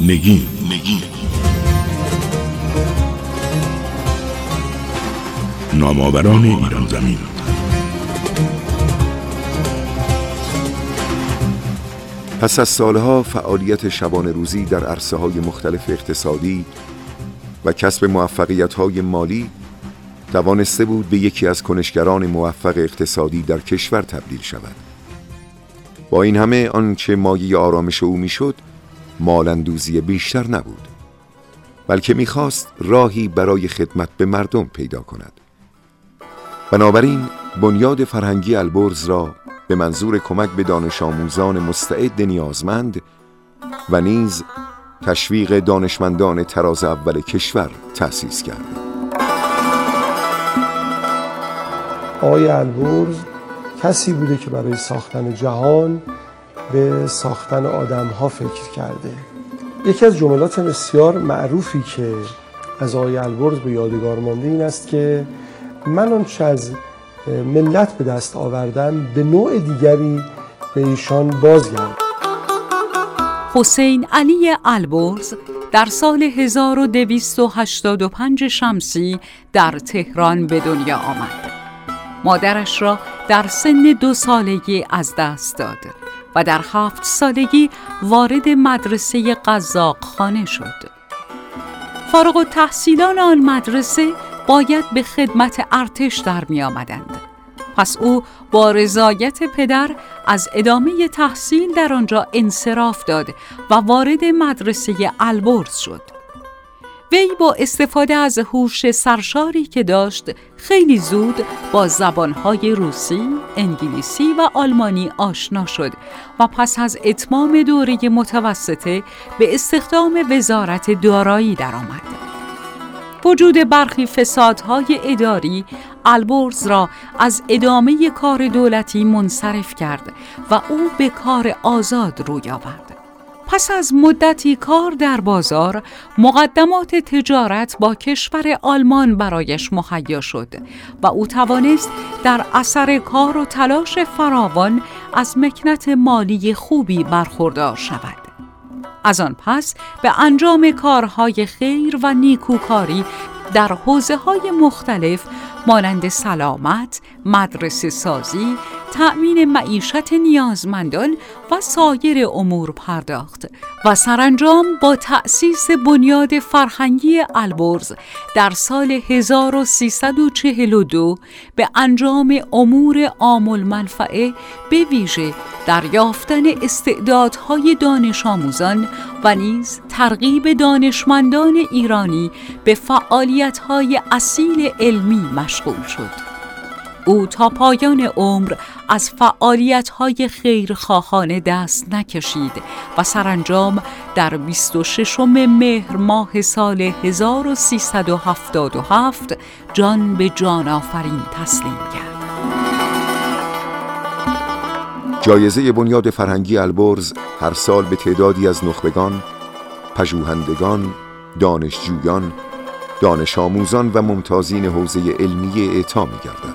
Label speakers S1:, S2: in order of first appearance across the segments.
S1: نگین. نگین. نامآوران ایران زمین.
S2: پس از سالها فعالیت شبانه روزی در عرصه های مختلف اقتصادی و کسب موفقیت های مالی توانسته بود به یکی از کنشگران موفق اقتصادی در کشور تبدیل شود. با این همه آنچه مایه آرامش او می‌شد مالندوزی بیشتر نبود بلکه می‌خواست راهی برای خدمت به مردم پیدا کند بنابراین بنیاد فرهنگی البرز را به منظور کمک به دانش آموزان مستعد نیازمند و نیز تشویق دانشمندان تراز اول کشور تأسیس کرد.
S3: آقای البرز کسی بوده که برای ساختن جهان به ساختن آدم ها فکر کرده یکی از جملات بسیار معروفی که از آقای البرز به یادگار مانده این است که من آنچه از ملت به دست آوردن به نوع دیگری به ایشان بازگرد
S4: حسین علی البرز در سال 1285 شمسی در تهران به دنیا آمد. مادرش را در سن دو سالگی از دست داد و در هفت سالگی وارد مدرسه قزاق خانه شد. فارغ و تحصیلان آن مدرسه باید به خدمت ارتش در می آمدند. پس او با رضایت پدر از ادامه تحصیل در آنجا انصراف داد و وارد مدرسه البرز شد. وی با استفاده از هوش سرشاری که داشت خیلی زود با زبانهای روسی، انگلیسی و آلمانی آشنا شد و پس از اتمام دوره متوسطه به استخدام وزارت دارایی درآمد. وجود برخی فسادهای اداری البرز را از ادامه کار دولتی منصرف کرد و او به کار آزاد روی آورد. پس از مدتی کار در بازار مقدمات تجارت با کشور آلمان برایش مهیا شد و او توانست در اثر کار و تلاش فراوان از مکنت مالی خوبی برخوردار شود. از آن پس به انجام کارهای خیر و نیکوکاری در حوزه های مختلف مانند سلامت، مدرسه سازی، تأمین معیشت نیازمندان و سایر امور پرداخت و سرانجام با تأسیس بنیاد فرهنگی البرز در سال 1342 به انجام امور عام منفعه به ویژه در یافتن استعدادهای دانش آموزان و نیز ترغیب دانشمندان ایرانی به فعالیت‌های اصیل علمی مشغول شد. او تا پایان عمر از فعالیت‌های خیرخواهانه دست نکشید و سرانجام در 26 مهر ماه سال 1377 جان به جان آفرین تسلیم کرد.
S2: جایزه بنیاد فرهنگی البرز هر سال به تعدادی از نخبگان، پژوهندگان، دانشجویان، دانش آموزان و ممتازین حوزه علمی اعطا می گردد.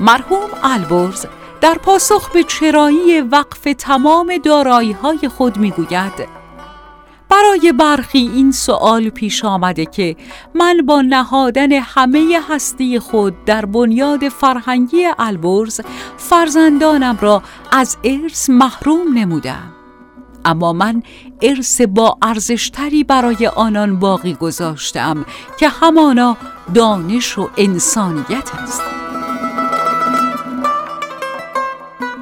S4: مرحوم البرز در پاسخ به چرایی وقف تمام دارایی های خود می‌گوید برای برخی این سوال پیش آمده که من با نهادن همه هستی خود در بنیاد فرهنگی البرز فرزندانم را از ارث محروم نمودم. اما من ارث با ارزشتری برای آنان باقی گذاشتم که همانا دانش و انسانیت است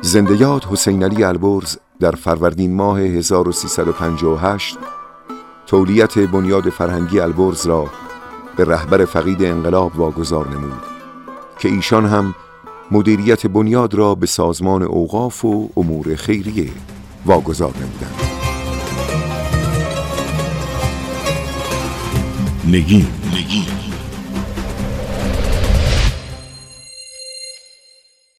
S2: زندیات حسین علی البرز در فروردین ماه 1358 تولیت بنیاد فرهنگی البرز را به رهبر فقید انقلاب واگذار نمود که ایشان هم مدیریت بنیاد را به سازمان اوقاف و امور خیریه واگذار نمودند.
S1: نگین. نگین.